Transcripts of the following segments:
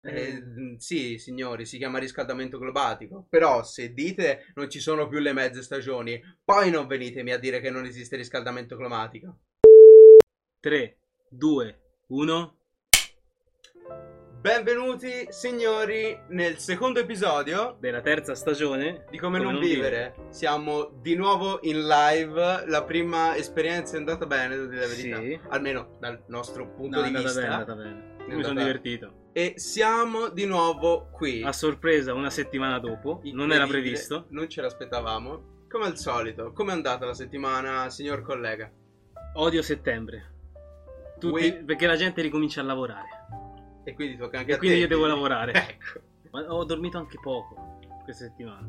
Eh, mm, sì, signori, si chiama riscaldamento globatico. Però se dite non ci sono più le mezze stagioni, poi non venitemi a dire che non esiste riscaldamento climatico. 3, 2, 1. Benvenuti, signori, nel secondo episodio Della terza stagione di Come, non, vivere. Siamo di nuovo in live. La prima esperienza è andata bene, devo dire la verità. Sì. Almeno dal nostro punto No, di andata vista. bene, è andata bene. È Mi sono andata- divertito. E siamo di nuovo qui. A sorpresa una settimana dopo, non era previsto. Non ce l'aspettavamo. Come al solito, come è andata la settimana, signor collega? Odio settembre. Tutti- Vuoi- Perché la gente ricomincia a lavorare. E quindi tocca anche E a quindi te. io devo lavorare. Ecco. Ma ho dormito anche poco questa settimana.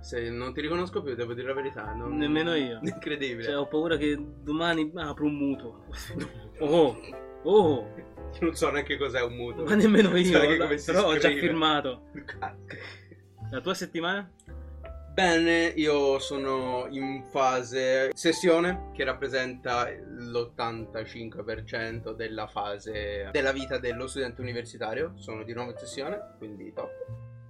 Se non ti riconosco più, devo dire la verità. non- Nemmeno io. Incredibile. Cioè, ho paura che domani apro un mutuo. Oh, oh, non so neanche cos'è un mutuo. ma nemmeno so io. come si Però ho già scrive. firmato. Cazzo. La tua settimana? Bene, io sono in fase sessione che rappresenta l'85% della fase della vita dello studente universitario. Sono di nuovo in sessione, quindi top.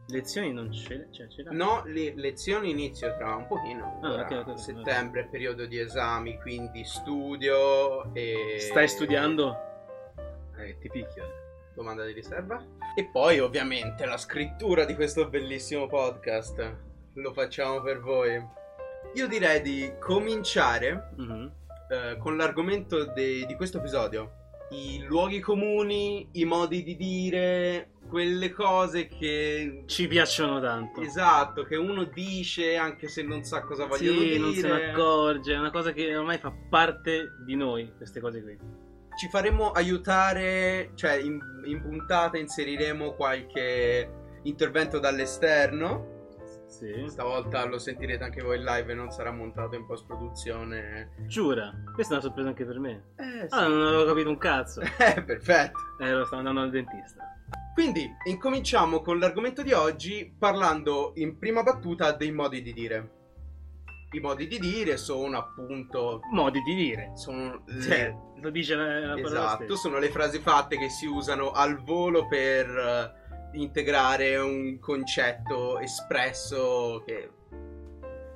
Lezioni non ce le, cioè, ce? No, le lezioni inizio tra un pochino. Ah, Ora, ok, ok, ok. settembre è periodo di esami, quindi studio e... Stai studiando? Eh, ti picchio. Domanda di riserva. E poi ovviamente la scrittura di questo bellissimo podcast. Lo facciamo per voi. Io direi di cominciare Mhm. eh, con l'argomento de- di questo episodio. I luoghi comuni, i modi di dire, quelle cose che... Ci piacciono tanto. Esatto, che uno dice anche se non sa cosa vogliono Sì, dire. non se ne accorge, è una cosa che ormai fa parte di noi, queste cose qui. Ci faremo aiutare, cioè in, in puntata inseriremo qualche intervento dall'esterno. Sì. Stavolta lo sentirete anche voi in live e non sarà montato in post-produzione. Giura, questa è una sorpresa anche per me. Eh, Ah, non avevo capito un cazzo. Eh, perfetto. Eh, lo stavo andando al dentista. Quindi, incominciamo con l'argomento di oggi parlando in prima battuta dei modi di dire. I modi di dire sono appunto... Modi di dire. Sono le- Cioè, lo dice la, la parola Esatto, sono le frasi fatte che si usano al volo per eh, integrare un concetto espresso che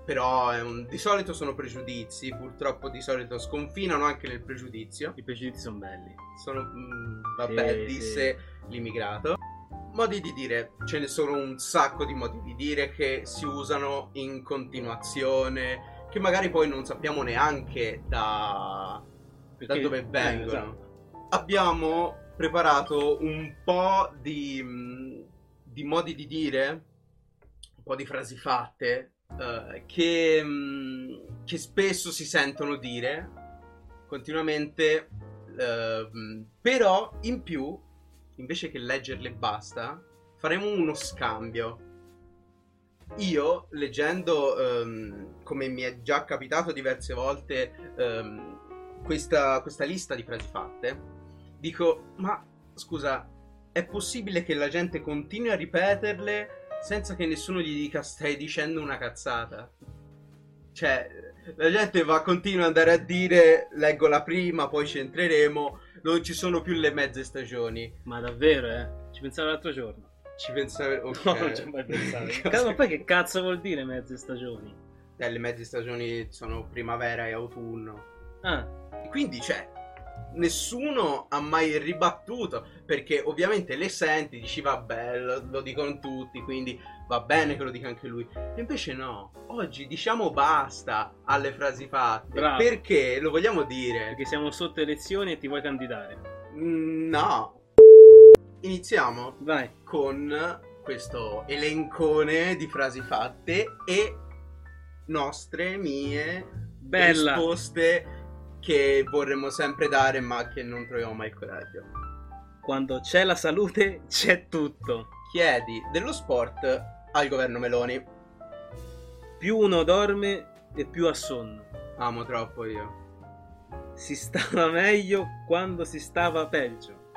però è un- di solito sono pregiudizi, purtroppo di solito sconfinano anche nel pregiudizio. I pregiudizi sono belli. Sono, mm, vabbè, Sì, disse l'immigrato. Modi di dire, ce ne sono un sacco di modi di dire che si usano in continuazione, che magari poi non sappiamo neanche da, da dove eh, vengono. esatto. Abbiamo preparato un po' di, mh, di modi di dire, un po' di frasi fatte, eh, che, mh, che spesso si sentono dire continuamente, mh, però in più, invece che leggerle e basta, faremo uno scambio. Io, leggendo, ehm, come mi è già capitato diverse volte, ehm, questa, questa lista di frasi fatte, dico, ma scusa, è possibile che la gente continui a ripeterle senza che nessuno gli dica stai dicendo una cazzata? Cioè, la gente va, continua ad andare a dire, leggo la prima, poi ci entreremo, non ci sono più le mezze stagioni. Ma davvero, eh? Ci pensavo l'altro giorno. Ci pensare, ok. No, non ci ho mai pensato. Ma poi che cazzo vuol dire mezze stagioni? Eh, le mezze stagioni sono primavera e autunno. Ah, Quindi, cioè, nessuno ha mai ribattuto, perché ovviamente le senti, dici vabbè, lo, lo dicono tutti, quindi va bene che lo dica anche lui. E invece no, oggi diciamo basta alle frasi fatte, Bravo. perché lo vogliamo dire? perché siamo sotto elezioni e ti vuoi candidare. Mm, No. Iniziamo Vai. con questo elencone di frasi fatte e nostre, mie, Bella. risposte che vorremmo sempre dare ma che non troviamo mai il coraggio. Quando c'è la salute, c'è tutto. Chiedi dello sport al governo Meloni. Più uno dorme e più ha sonno. Amo troppo io. Si stava meglio quando si stava peggio.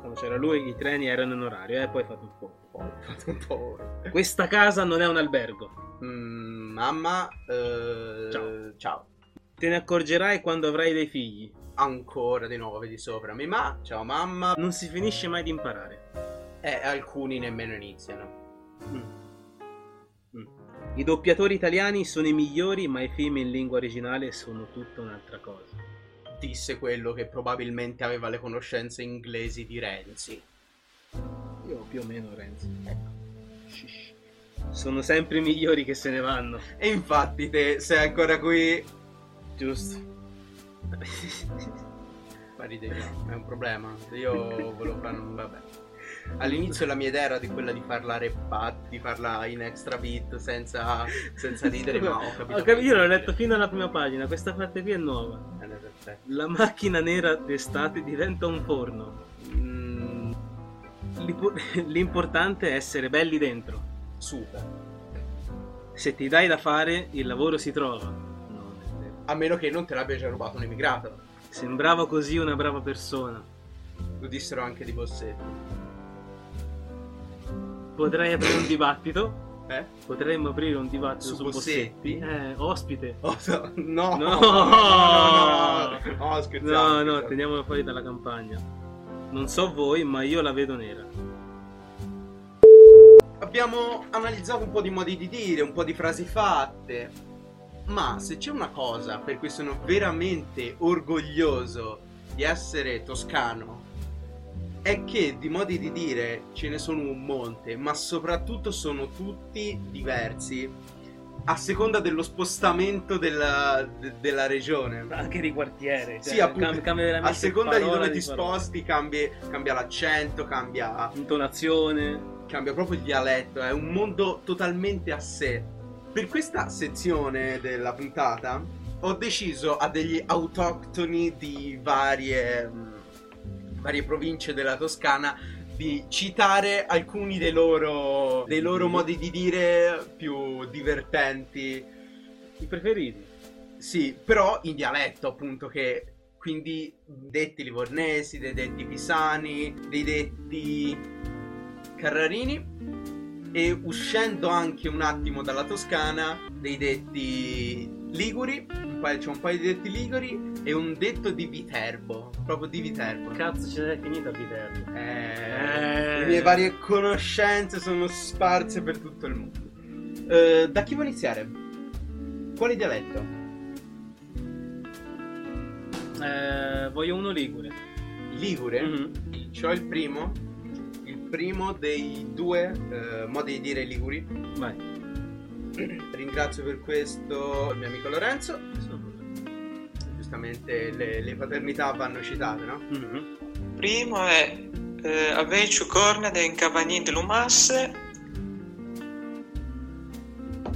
Quando c'era lui, i treni erano in orario, e poi fate un po'. Questa casa non è un albergo. Mm, mamma, eh, Ciao. ciao. Te ne accorgerai quando avrai dei figli. ancora di nuovo di sopra. Mi ma, ciao mamma. Non si finisce mai di imparare. E alcuni nemmeno iniziano. Mm. Mm. I doppiatori italiani sono i migliori, ma i film in lingua originale sono tutta un'altra cosa. Disse quello che probabilmente aveva le conoscenze inglesi di Renzi. Io più o meno Renzi. Ecco. Shish. Sono sempre i migliori che se ne vanno. E infatti te sei ancora qui. Giusto. Ma ride, è un problema. Io volevo fare un... vabbè. All'inizio la mia idea era di quella di farla repat, di farla in extra beat senza, senza ridere, ma ho capito. Ho capito, io l'ho letto fino alla prima pagina, questa parte qui è nuova. Eh. La macchina nera d'estate diventa un forno. Mm, L'impo- L'importante è essere belli dentro. super. Se ti dai da fare, il lavoro si trova. A meno che non te l'abbia già rubato un immigrato. Sembrava così una brava persona. Lo dissero anche di Bossetti. Potrei aprire un dibattito. Eh? Potremmo aprire un dibattito Su su, Bossetti? Bossetti. Eh, ospite. Oh, no, no, No. no, no, no, no, No, no, teniamolo fuori dalla campagna. Non so voi, ma io la vedo nera. Abbiamo analizzato un po' di modi di dire, un po' di frasi fatte. Ma se c'è una cosa per cui sono veramente orgoglioso di essere toscano, è che di modi di dire ce ne sono un monte, ma soprattutto sono tutti diversi a seconda dello spostamento della, de- della regione. Anche di quartiere. Sì, appunto, cam- a seconda di dove ti sposti cambia, cambia l'accento, cambia Intonazione. cambia proprio il dialetto, è un mondo totalmente a sé. Per questa sezione della puntata ho deciso a degli autoctoni di varie, mh, varie province della Toscana di citare alcuni dei loro, dei loro modi di dire più divertenti. I preferiti. Sì, però in dialetto appunto che quindi detti livornesi, dei detti pisani, dei detti carrarini e uscendo anche un attimo dalla Toscana dei detti liguri, c'è un paio di detti liguri e un detto di Viterbo, proprio di Viterbo. Cazzo, ce l'hai finita a Viterbo. Eh, Eh. Le mie varie conoscenze sono sparse per tutto il mondo. Eh, da chi vuoi iniziare? Quale dialetto? Eh, voglio uno ligure. Ligure? Mhm. C'ho il primo. Primo dei due eh, modi di dire liguri. Vai. Ringrazio per questo il mio amico Lorenzo. Giustamente le, le paternità vanno citate, no? Mhm. Primo è eh, Aveciu corna de incavagnin de lumasse.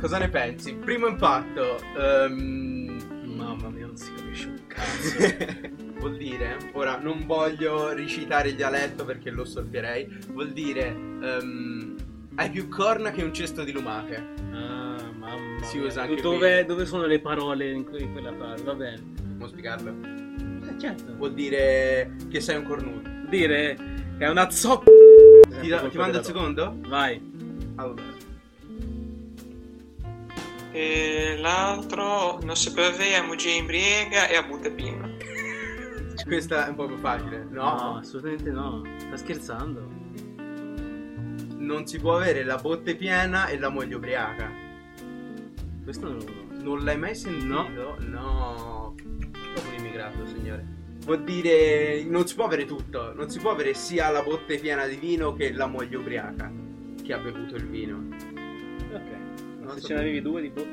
Cosa ne pensi? Primo impatto. ehm, Mamma mia, non si capisce un cazzo. vuol dire, ora non voglio recitare il dialetto perché lo sorbierei, vuol dire ehm, hai più corna che un cesto di lumache. Ah, mamma. Si usa anche dove, dove sono le parole in, que- in quella frase? Va bene. Come spiegarlo? Eh, certo. Vuol dire che sei un cornuto. dire che è una zocca. Ti, da- ti mando il secondo? Vai. Allora. E l'altro non si prevede a Mugie in Briega e a Butepina. Questa è un po' più facile. No, No, assolutamente no. Sta scherzando. non si può avere la botte piena e la moglie ubriaca. Questo non lo conosco. Non l'hai mai sentito? No. Proprio un immigrato, signore. Vuol dire non si può avere tutto. Non si può avere sia la botte piena di vino che la moglie ubriaca che ha bevuto il vino. Ok. Non Se so ce ne avevi due di boh.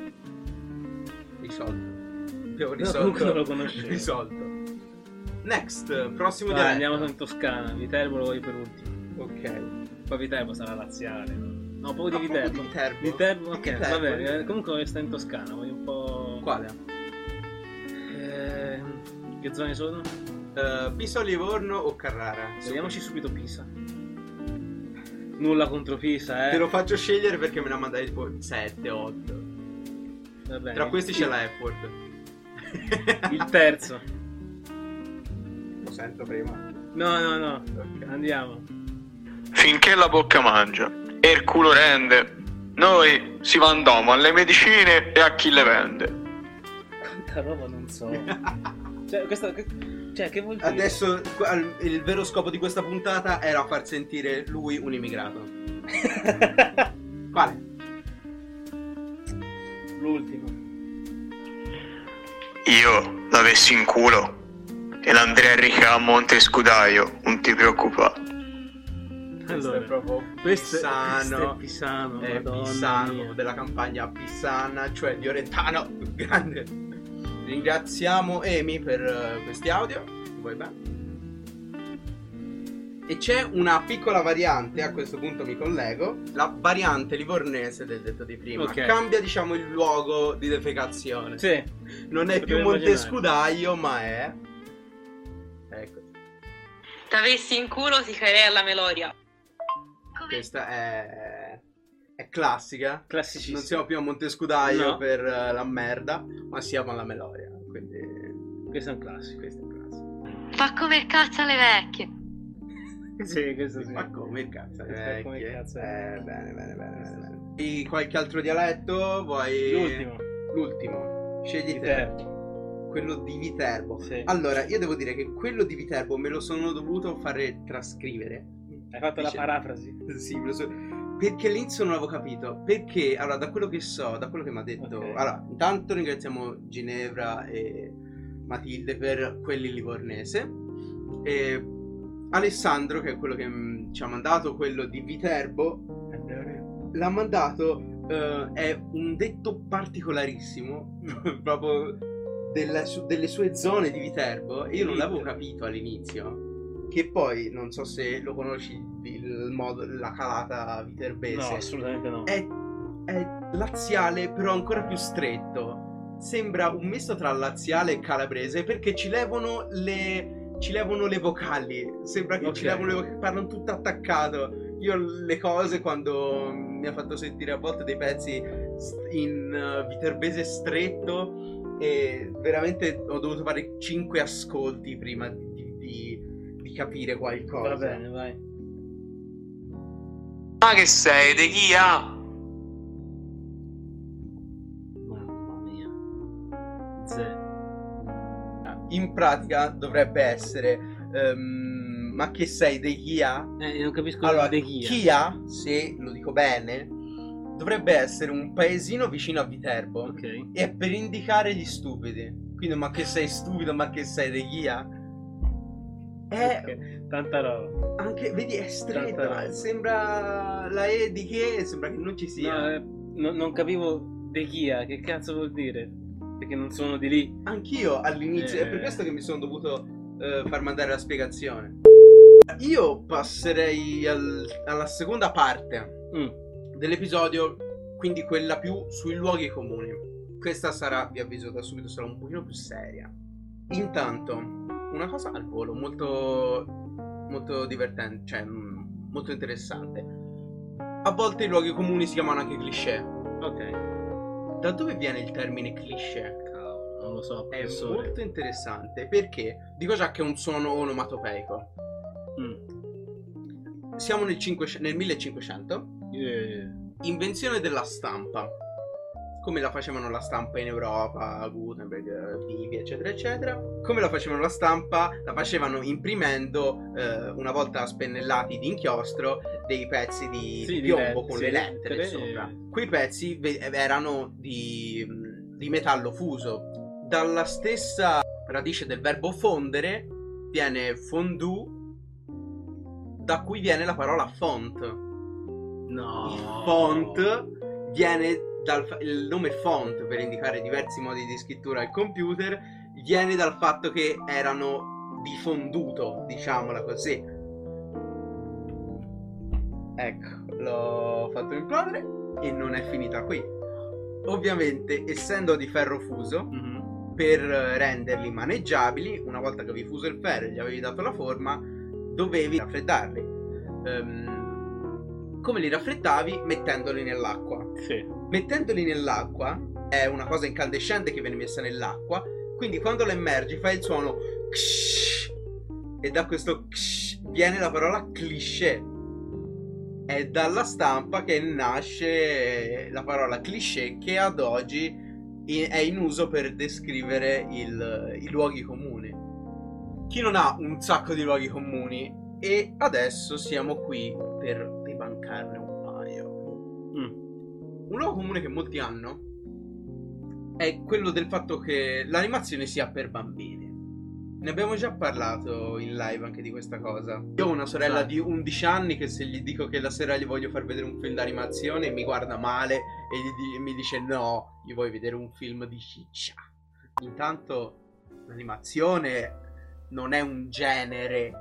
risolto. Abbiamo No, comunque non lo risolto. conoscevo. risolto. Next, prossimo Vai, dialetto. andiamo in Toscana. Viterbo lo voglio per ultimo. Ok. Poi Viterbo sarà laziale. No, proprio di Ah, Viterbo. di Viterbo? Ok, Viterbo, va bene. Eh, Comunque sta in Toscana, voglio un po'. Quale? Eh, che zone sono? Uh, Pisa, Livorno o Carrara? Vediamoci subito Pisa. Nulla contro Pisa, eh. Te lo faccio scegliere perché me ne ha mandati tipo 7, 8. Va bene. Tra questi c'è la Effort. Il terzo. Sento prima. No, no, no. Ok. Andiamo. Finché la bocca mangia e il culo rende, noi si vandiamo alle medicine e a chi le vende. Quanta roba non so. Cioè, questa. Cioè, che vuol dire? Adesso il vero scopo di questa puntata era far sentire lui un immigrato. Quale? L'ultimo. Io l'avessi in culo e l'andrei a ricavare a Monte Scudaio, non ti preoccupare. Questo Allora, è proprio questo è- Pisano. questo è Pisano, È madonna Pisano mia. della campagna Pisana, cioè di Orentano. Grande. Ringraziamo Emi per eh, questi audio. Vuoi bene? E c'è una piccola variante, a questo punto mi collego, la variante livornese del detto di prima. Ok. Cambia diciamo il luogo di defecazione. Sì, Non è più Montescudaio, ma è... T'avessi in culo ti caerei alla melodia. questa è... è classica. classicissimo. Non siamo più a Montescudaio No. per eh, la merda, ma siamo alla Meloria. Quindi Questo è un classico. questo è un classico. Fa come cazzo le vecchie. Sì, questo sì. Ma come il cazzo? È è come il vecchie. cazzo, Eh, bene, bene, bene, bene, bene. E qualche altro dialetto? Vuoi... L'ultimo. L'ultimo. Scegli te. Viterbo. Quello di Viterbo. Sì. Allora, io devo dire che quello di Viterbo me lo sono dovuto fare trascrivere. Hai fatto la Dice- parafrasi. Sì, me lo so- Perché all'inizio non avevo capito. Perché, allora, da quello che so, da quello che mi ha detto. Ok. Allora, intanto ringraziamo Ginevra e Matilde per quelli livornese. E Alessandro, che è quello che mm, ci ha mandato quello di Viterbo, l'ha mandato. eh, è un detto particolarissimo, proprio della su- delle sue zone di Viterbo. e Io non l'avevo capito all'inizio. Che poi non so se lo conosci il modo, la calata viterbese. No, assolutamente no. è, è laziale, però ancora più stretto. Sembra un misto tra laziale e calabrese perché ci levano le, ci levano le vocali. Sembra che ci Ok. levano le vocali, parlano tutto attaccato. Io le cose quando mi ha fatto sentire a volte dei pezzi in eh, viterbese stretto e veramente ho dovuto fare 5 ascolti prima di, di- di capire qualcosa. Va bene, vai. Ma che sei, De Chia? Mamma mia. Zero. in pratica dovrebbe essere ehm, ma che sei dei Kia? Eh, non capisco Allora, di chi. Chia, se lo dico bene, dovrebbe essere un paesino vicino a Viterbo Ok. e è per indicare gli stupidi. Quindi ma che sei stupido, ma che sei dei Chia? È Ok, Tanta roba. anche, vedi, è stretto, roba. sembra la E di che, sembra che non ci sia. No, eh, no- non capivo De Chia, che cazzo vuol dire? Perché non sono di lì. Anch'io all'inizio, è per Eh. questo che mi sono dovuto eh, far mandare la spiegazione. Io passerei al- alla seconda parte Mm, dell'episodio, quindi quella più sui luoghi comuni. Questa sarà, vi avviso da subito, sarà un pochino più seria. Intanto, una cosa al volo molto, molto divertente, cioè mm, molto interessante. A volte i luoghi comuni si chiamano anche cliché. ok. Da dove viene il termine cliché? Non lo so, È professore. molto interessante perché dico già che è un suono onomatopeico. Mm. Siamo nel, 500 nel 1500, Eh, invenzione della stampa. Come la facevano la stampa in Europa, Gutenberg, Vivi, eccetera, eccetera. Come la facevano la stampa? La facevano imprimendo, eh, una volta spennellati di inchiostro, dei pezzi di, Sì, di piombo con sì, le lettere lettere sopra. e- Quei pezzi erano di, di metallo fuso. Dalla stessa radice del verbo fondere viene fondu, da cui viene la parola font. No. Il font viene dal il nome font per indicare diversi modi di scrittura al computer viene dal fatto che erano di fonduto, diciamola così. Ecco, l'ho fatto implodere e non è finita qui. Ovviamente, essendo di ferro fuso, Mhm. per renderli maneggiabili, una volta che avevi fuso il ferro e gli avevi dato la forma, dovevi raffreddarli. Ehm, come li raffreddavi? Mettendoli nell'acqua. Sì. Mettendoli nell'acqua è una cosa incandescente che viene messa nell'acqua, quindi quando la immergi fai il suono ksh, e da questo ksh viene la parola cliché. È dalla stampa che nasce la parola cliché che ad oggi è in uso per descrivere il- i luoghi comuni. chi non ha un sacco di luoghi comuni e adesso siamo qui per debancarne un paio. Mm. Un luogo comune che molti hanno è quello del fatto che l'animazione sia per bambini. Ne abbiamo già parlato in live anche di questa cosa. Io ho una sorella di 11 anni che se gli dico che la sera gli voglio far vedere un film d'animazione mi guarda male e di- mi dice no, gli vuoi vedere un film di ciccia. Intanto l'animazione non è un genere,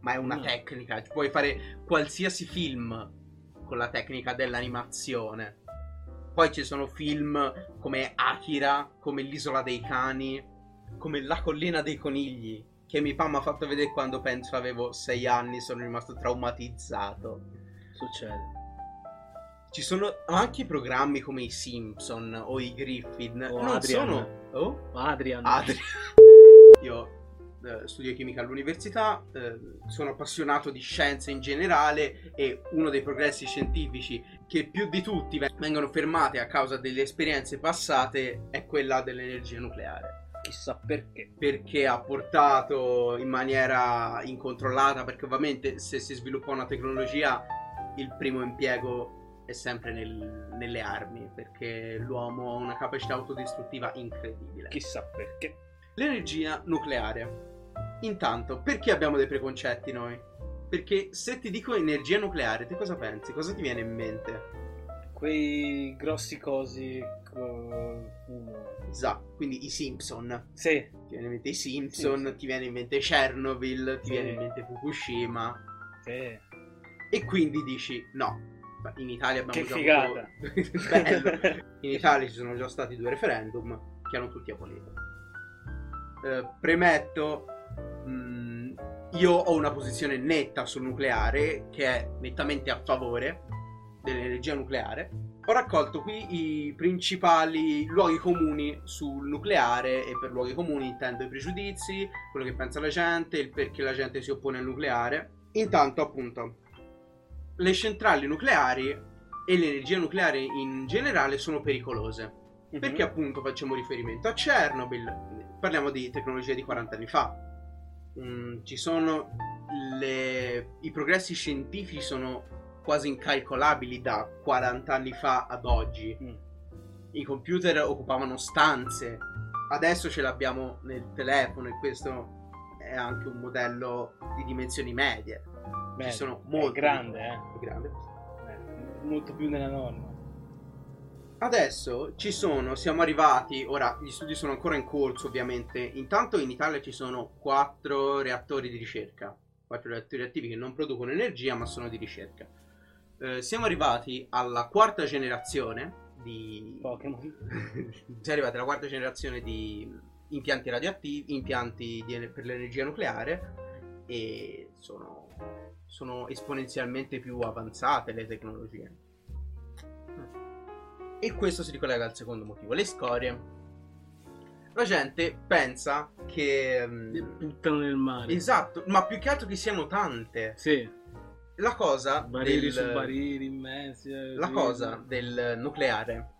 ma è una No. tecnica. Puoi fare qualsiasi film con la tecnica dell'animazione. Poi ci sono film come Akira, come L'isola dei cani, come La collina dei conigli, che mio papà mi ha fatto vedere quando penso avevo 6 anni, sono rimasto traumatizzato. Succede. Ci sono anche programmi come i Simpson o i Griffin. O non Adrian. sono... Oh? Adrian. Adrian. Io eh, studio chimica all'università, eh, sono appassionato di scienze in generale e uno dei progressi scientifici che più di tutti ve- vengono fermati a causa delle esperienze passate è quella dell'energia nucleare. Chissà perché. Perché ha portato in maniera incontrollata, perché ovviamente se si sviluppa una tecnologia il primo impiego è sempre nel- nelle armi, perché l'uomo ha una capacità autodistruttiva incredibile. Chissà perché. L'energia nucleare. Intanto, perché abbiamo dei preconcetti noi? Perché se ti dico energia nucleare, te cosa pensi? Cosa ti viene in mente? Quei grossi cosi. co- uno. Esatto, quindi i Simpson. Sì. Ti viene in mente i Simpson, Sì, sì. ti viene in mente Chernobyl, ti Sì. viene in mente Fukushima. Sì. E quindi dici, no, in Italia abbiamo Che già avuto... Bello. In Italia ci sono già stati due referendum che hanno tutti abolito. Eh, premetto, mh, io ho una posizione netta sul nucleare che è nettamente a favore dell'energia nucleare. Ho raccolto qui i principali luoghi comuni sul nucleare e per luoghi comuni intendo i pregiudizi, quello che pensa la gente, il perché la gente si oppone al nucleare. Intanto, appunto, le centrali nucleari e l'energia nucleare in generale sono pericolose. Mhm. Perché appunto facciamo riferimento a Chernobyl? Parliamo di tecnologia di 40 anni fa. Mm, ci sono le- i progressi scientifici sono quasi incalcolabili da 40 anni fa ad oggi. Mm. I computer occupavano stanze, adesso ce l'abbiamo nel telefono e questo è anche un modello di dimensioni medie. Beh, sono è molti- grande, eh. Grande. Molto più della norma. Adesso ci sono, siamo arrivati, ora gli studi sono ancora in corso ovviamente, intanto in Italia ci sono quattro reattori di ricerca, quattro reattori attivi che non producono energia ma sono di ricerca. Eh, siamo arrivati alla quarta generazione di... Pokémon. siamo arrivati alla quarta generazione di impianti radioattivi, impianti di- per l'energia nucleare e sono, sono esponenzialmente più avanzate le tecnologie. E questo si ricollega al secondo motivo, le scorie. La gente pensa che... mm, Buttano nel mare. Esatto, ma più che altro che siano tante. Sì. La cosa Barili del- su barili immensi. eh, la sì. cosa del nucleare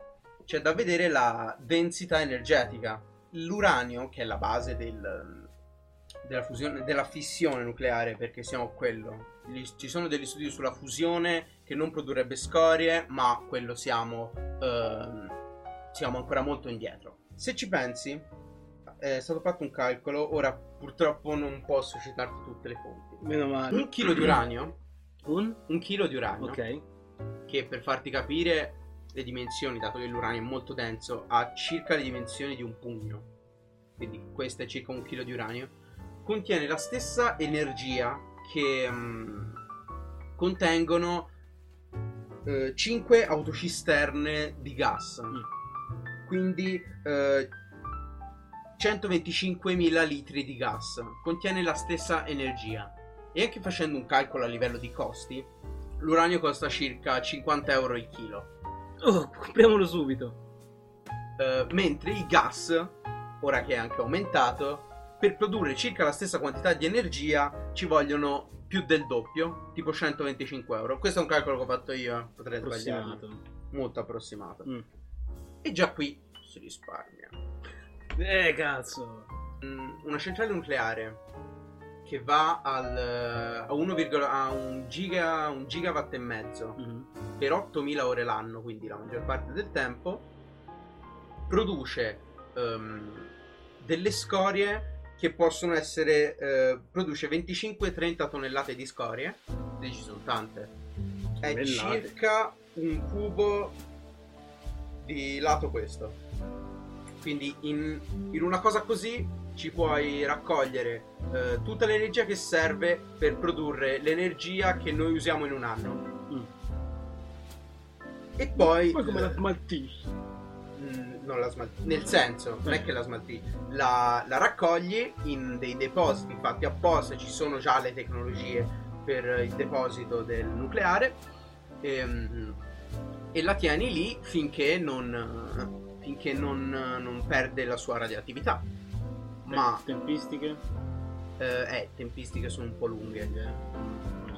c'è da vedere la densità energetica. L'uranio, che è la base del- della, fusione, della fissione nucleare, perché siamo quello. Ci sono degli studi sulla fusione che non produrrebbe scorie, ma quello siamo, ehm, siamo ancora molto indietro. Se ci pensi, è stato fatto un calcolo, ora purtroppo non posso citarti tutte le fonti. Meno male. Un chilo di uranio, Un? un chilo di uranio, Ok. che per farti capire le dimensioni, dato che l'uranio è molto denso, ha circa le dimensioni di un pugno. Quindi questo è circa un chilo di uranio. Contiene la stessa energia che mm, contengono 5 autocisterne di gas. Mm. Quindi eh, 125.000 litri di gas. Contiene la stessa energia. E anche facendo un calcolo a livello di costi, l'uranio costa circa 50 euro il chilo. Oh, compriamolo subito. Eh, mentre il gas, ora che è anche aumentato, per produrre circa la stessa quantità di energia ci vogliono più del doppio, tipo 125 euro. Questo è un calcolo che ho fatto io, eh, potrei. Approssimato. Molto approssimato. Mm. E già qui si risparmia. Eh, cazzo. Mm, Una centrale nucleare che va al, a, 1, a un, giga, un gigawatt e mezzo Mhm. per 8000 ore l'anno, quindi la maggior parte del tempo, produce ehm, delle scorie che possono essere eh, produce 25-30 tonnellate di scorie, quindi ci sono tante. È Tonnellate. circa un cubo di lato questo. Quindi in, in una cosa così ci puoi raccogliere eh, tutta l'energia che serve per produrre l'energia che noi usiamo in un anno. Mm. E poi... Poi come la eh, smaltisci? Mm, non la smalti. Nel senso, non è che la smalti, la, la raccogli in dei depositi fatti apposta, ci sono già le tecnologie per il deposito del nucleare ehm, e, la tieni lì finché non, finché non, non perde la sua radioattività. Ma Tempistiche? eh, eh, tempistiche sono un po' lunghe.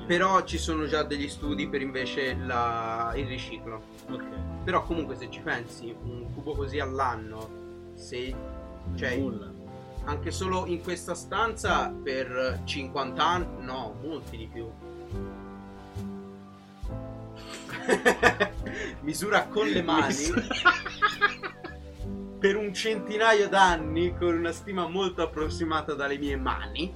Però ci sono già degli studi per invece la- il riciclo. Ok. Però comunque se ci pensi, un cubo così all'anno, se cioè Nulla. anche solo in questa stanza per 50 anni, no, molti di più. Misura con le mani per un centinaio d'anni con una stima molto approssimata dalle mie mani.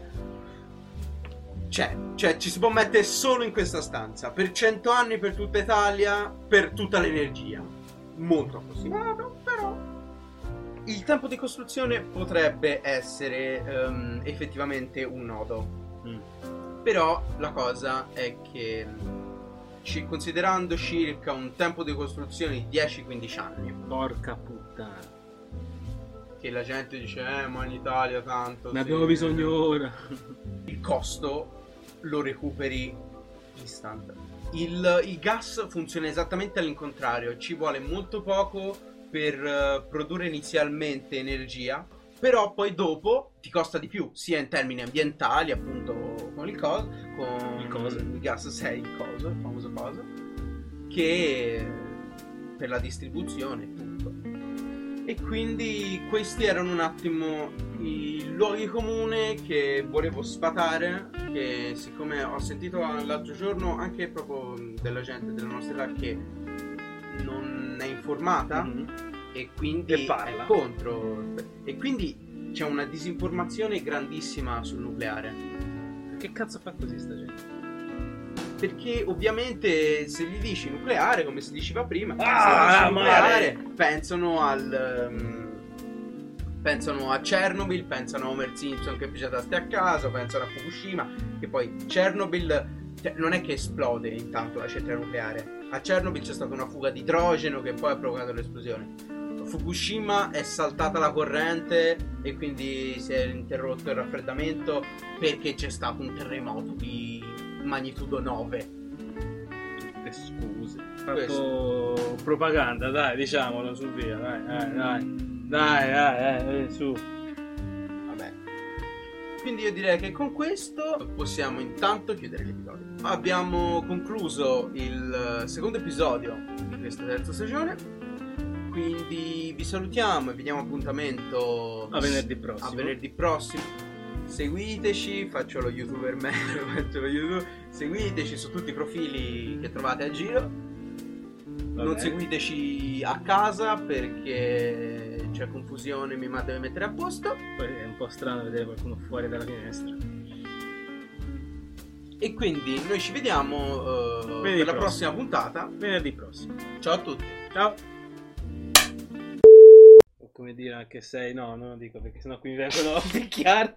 C'è, cioè ci si può mettere solo in questa stanza per 100 anni per tutta Italia, per tutta l'energia. Molto approssimato, però il tempo di costruzione potrebbe essere ehm, effettivamente un nodo. Mm. Però la cosa è che ci- considerando circa un tempo di costruzione di 10-15 anni, Porca puttana. che la gente dice eh ma in Italia tanto... Ne sì". abbiamo bisogno ora. il costo lo recuperi instant. Il, il gas funziona esattamente all'incontrario, ci vuole molto poco per eh, produrre inizialmente energia, però poi dopo ti costa di più, sia in termini ambientali, appunto con il coso, con Il coso. il gas 6, il coso, il famoso coso, che per la distribuzione tutto. E quindi questi erano un attimo i luoghi comuni che volevo sfatare. Che siccome ho sentito l'altro giorno anche proprio della gente della nostra età che non è informata Mhm. e quindi E parla. è contro. E quindi c'è una disinformazione grandissima sul nucleare. Che cazzo fa così sta gente? Perché ovviamente se gli dici nucleare, come si diceva prima, Ah, se dici nucleare pensano al... ehm, pensano a Chernobyl, pensano a Homer Simpson che da stare a casa, pensano a Fukushima, che poi Chernobyl cioè, non è che esplode intanto la centrale nucleare. A Chernobyl c'è stata una fuga di idrogeno che poi ha provocato l'esplosione. Fukushima è saltata la corrente e quindi si è interrotto il raffreddamento perché c'è stato un terremoto di magnitudo 9. Tutte scuse. Questo. Fatto propaganda, dai, diciamolo su via, dai, dai, dai. Dai, dai, dai, su. Vabbè. Quindi io direi che con questo possiamo intanto chiudere l'episodio. Abbiamo concluso il secondo episodio di questa terza stagione. Quindi vi salutiamo e vi diamo appuntamento A venerdì prossimo. a venerdì prossimo. Seguiteci, faccio lo youtuber meglio, faccio lo YouTube. Seguiteci su tutti i profili che trovate a giro. Va Non bene. seguiteci a casa perché c'è confusione, mi deve mettere a posto. Poi è un po' strano vedere qualcuno fuori dalla finestra. E quindi noi ci vediamo eh, per la prossimo. prossima puntata. Venerdì prossimo. Ciao a tutti. Ciao. O come dire anche sei, no, non lo dico perché sennò qui mi vengono a picchiare.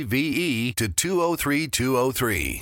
V E to 203 203.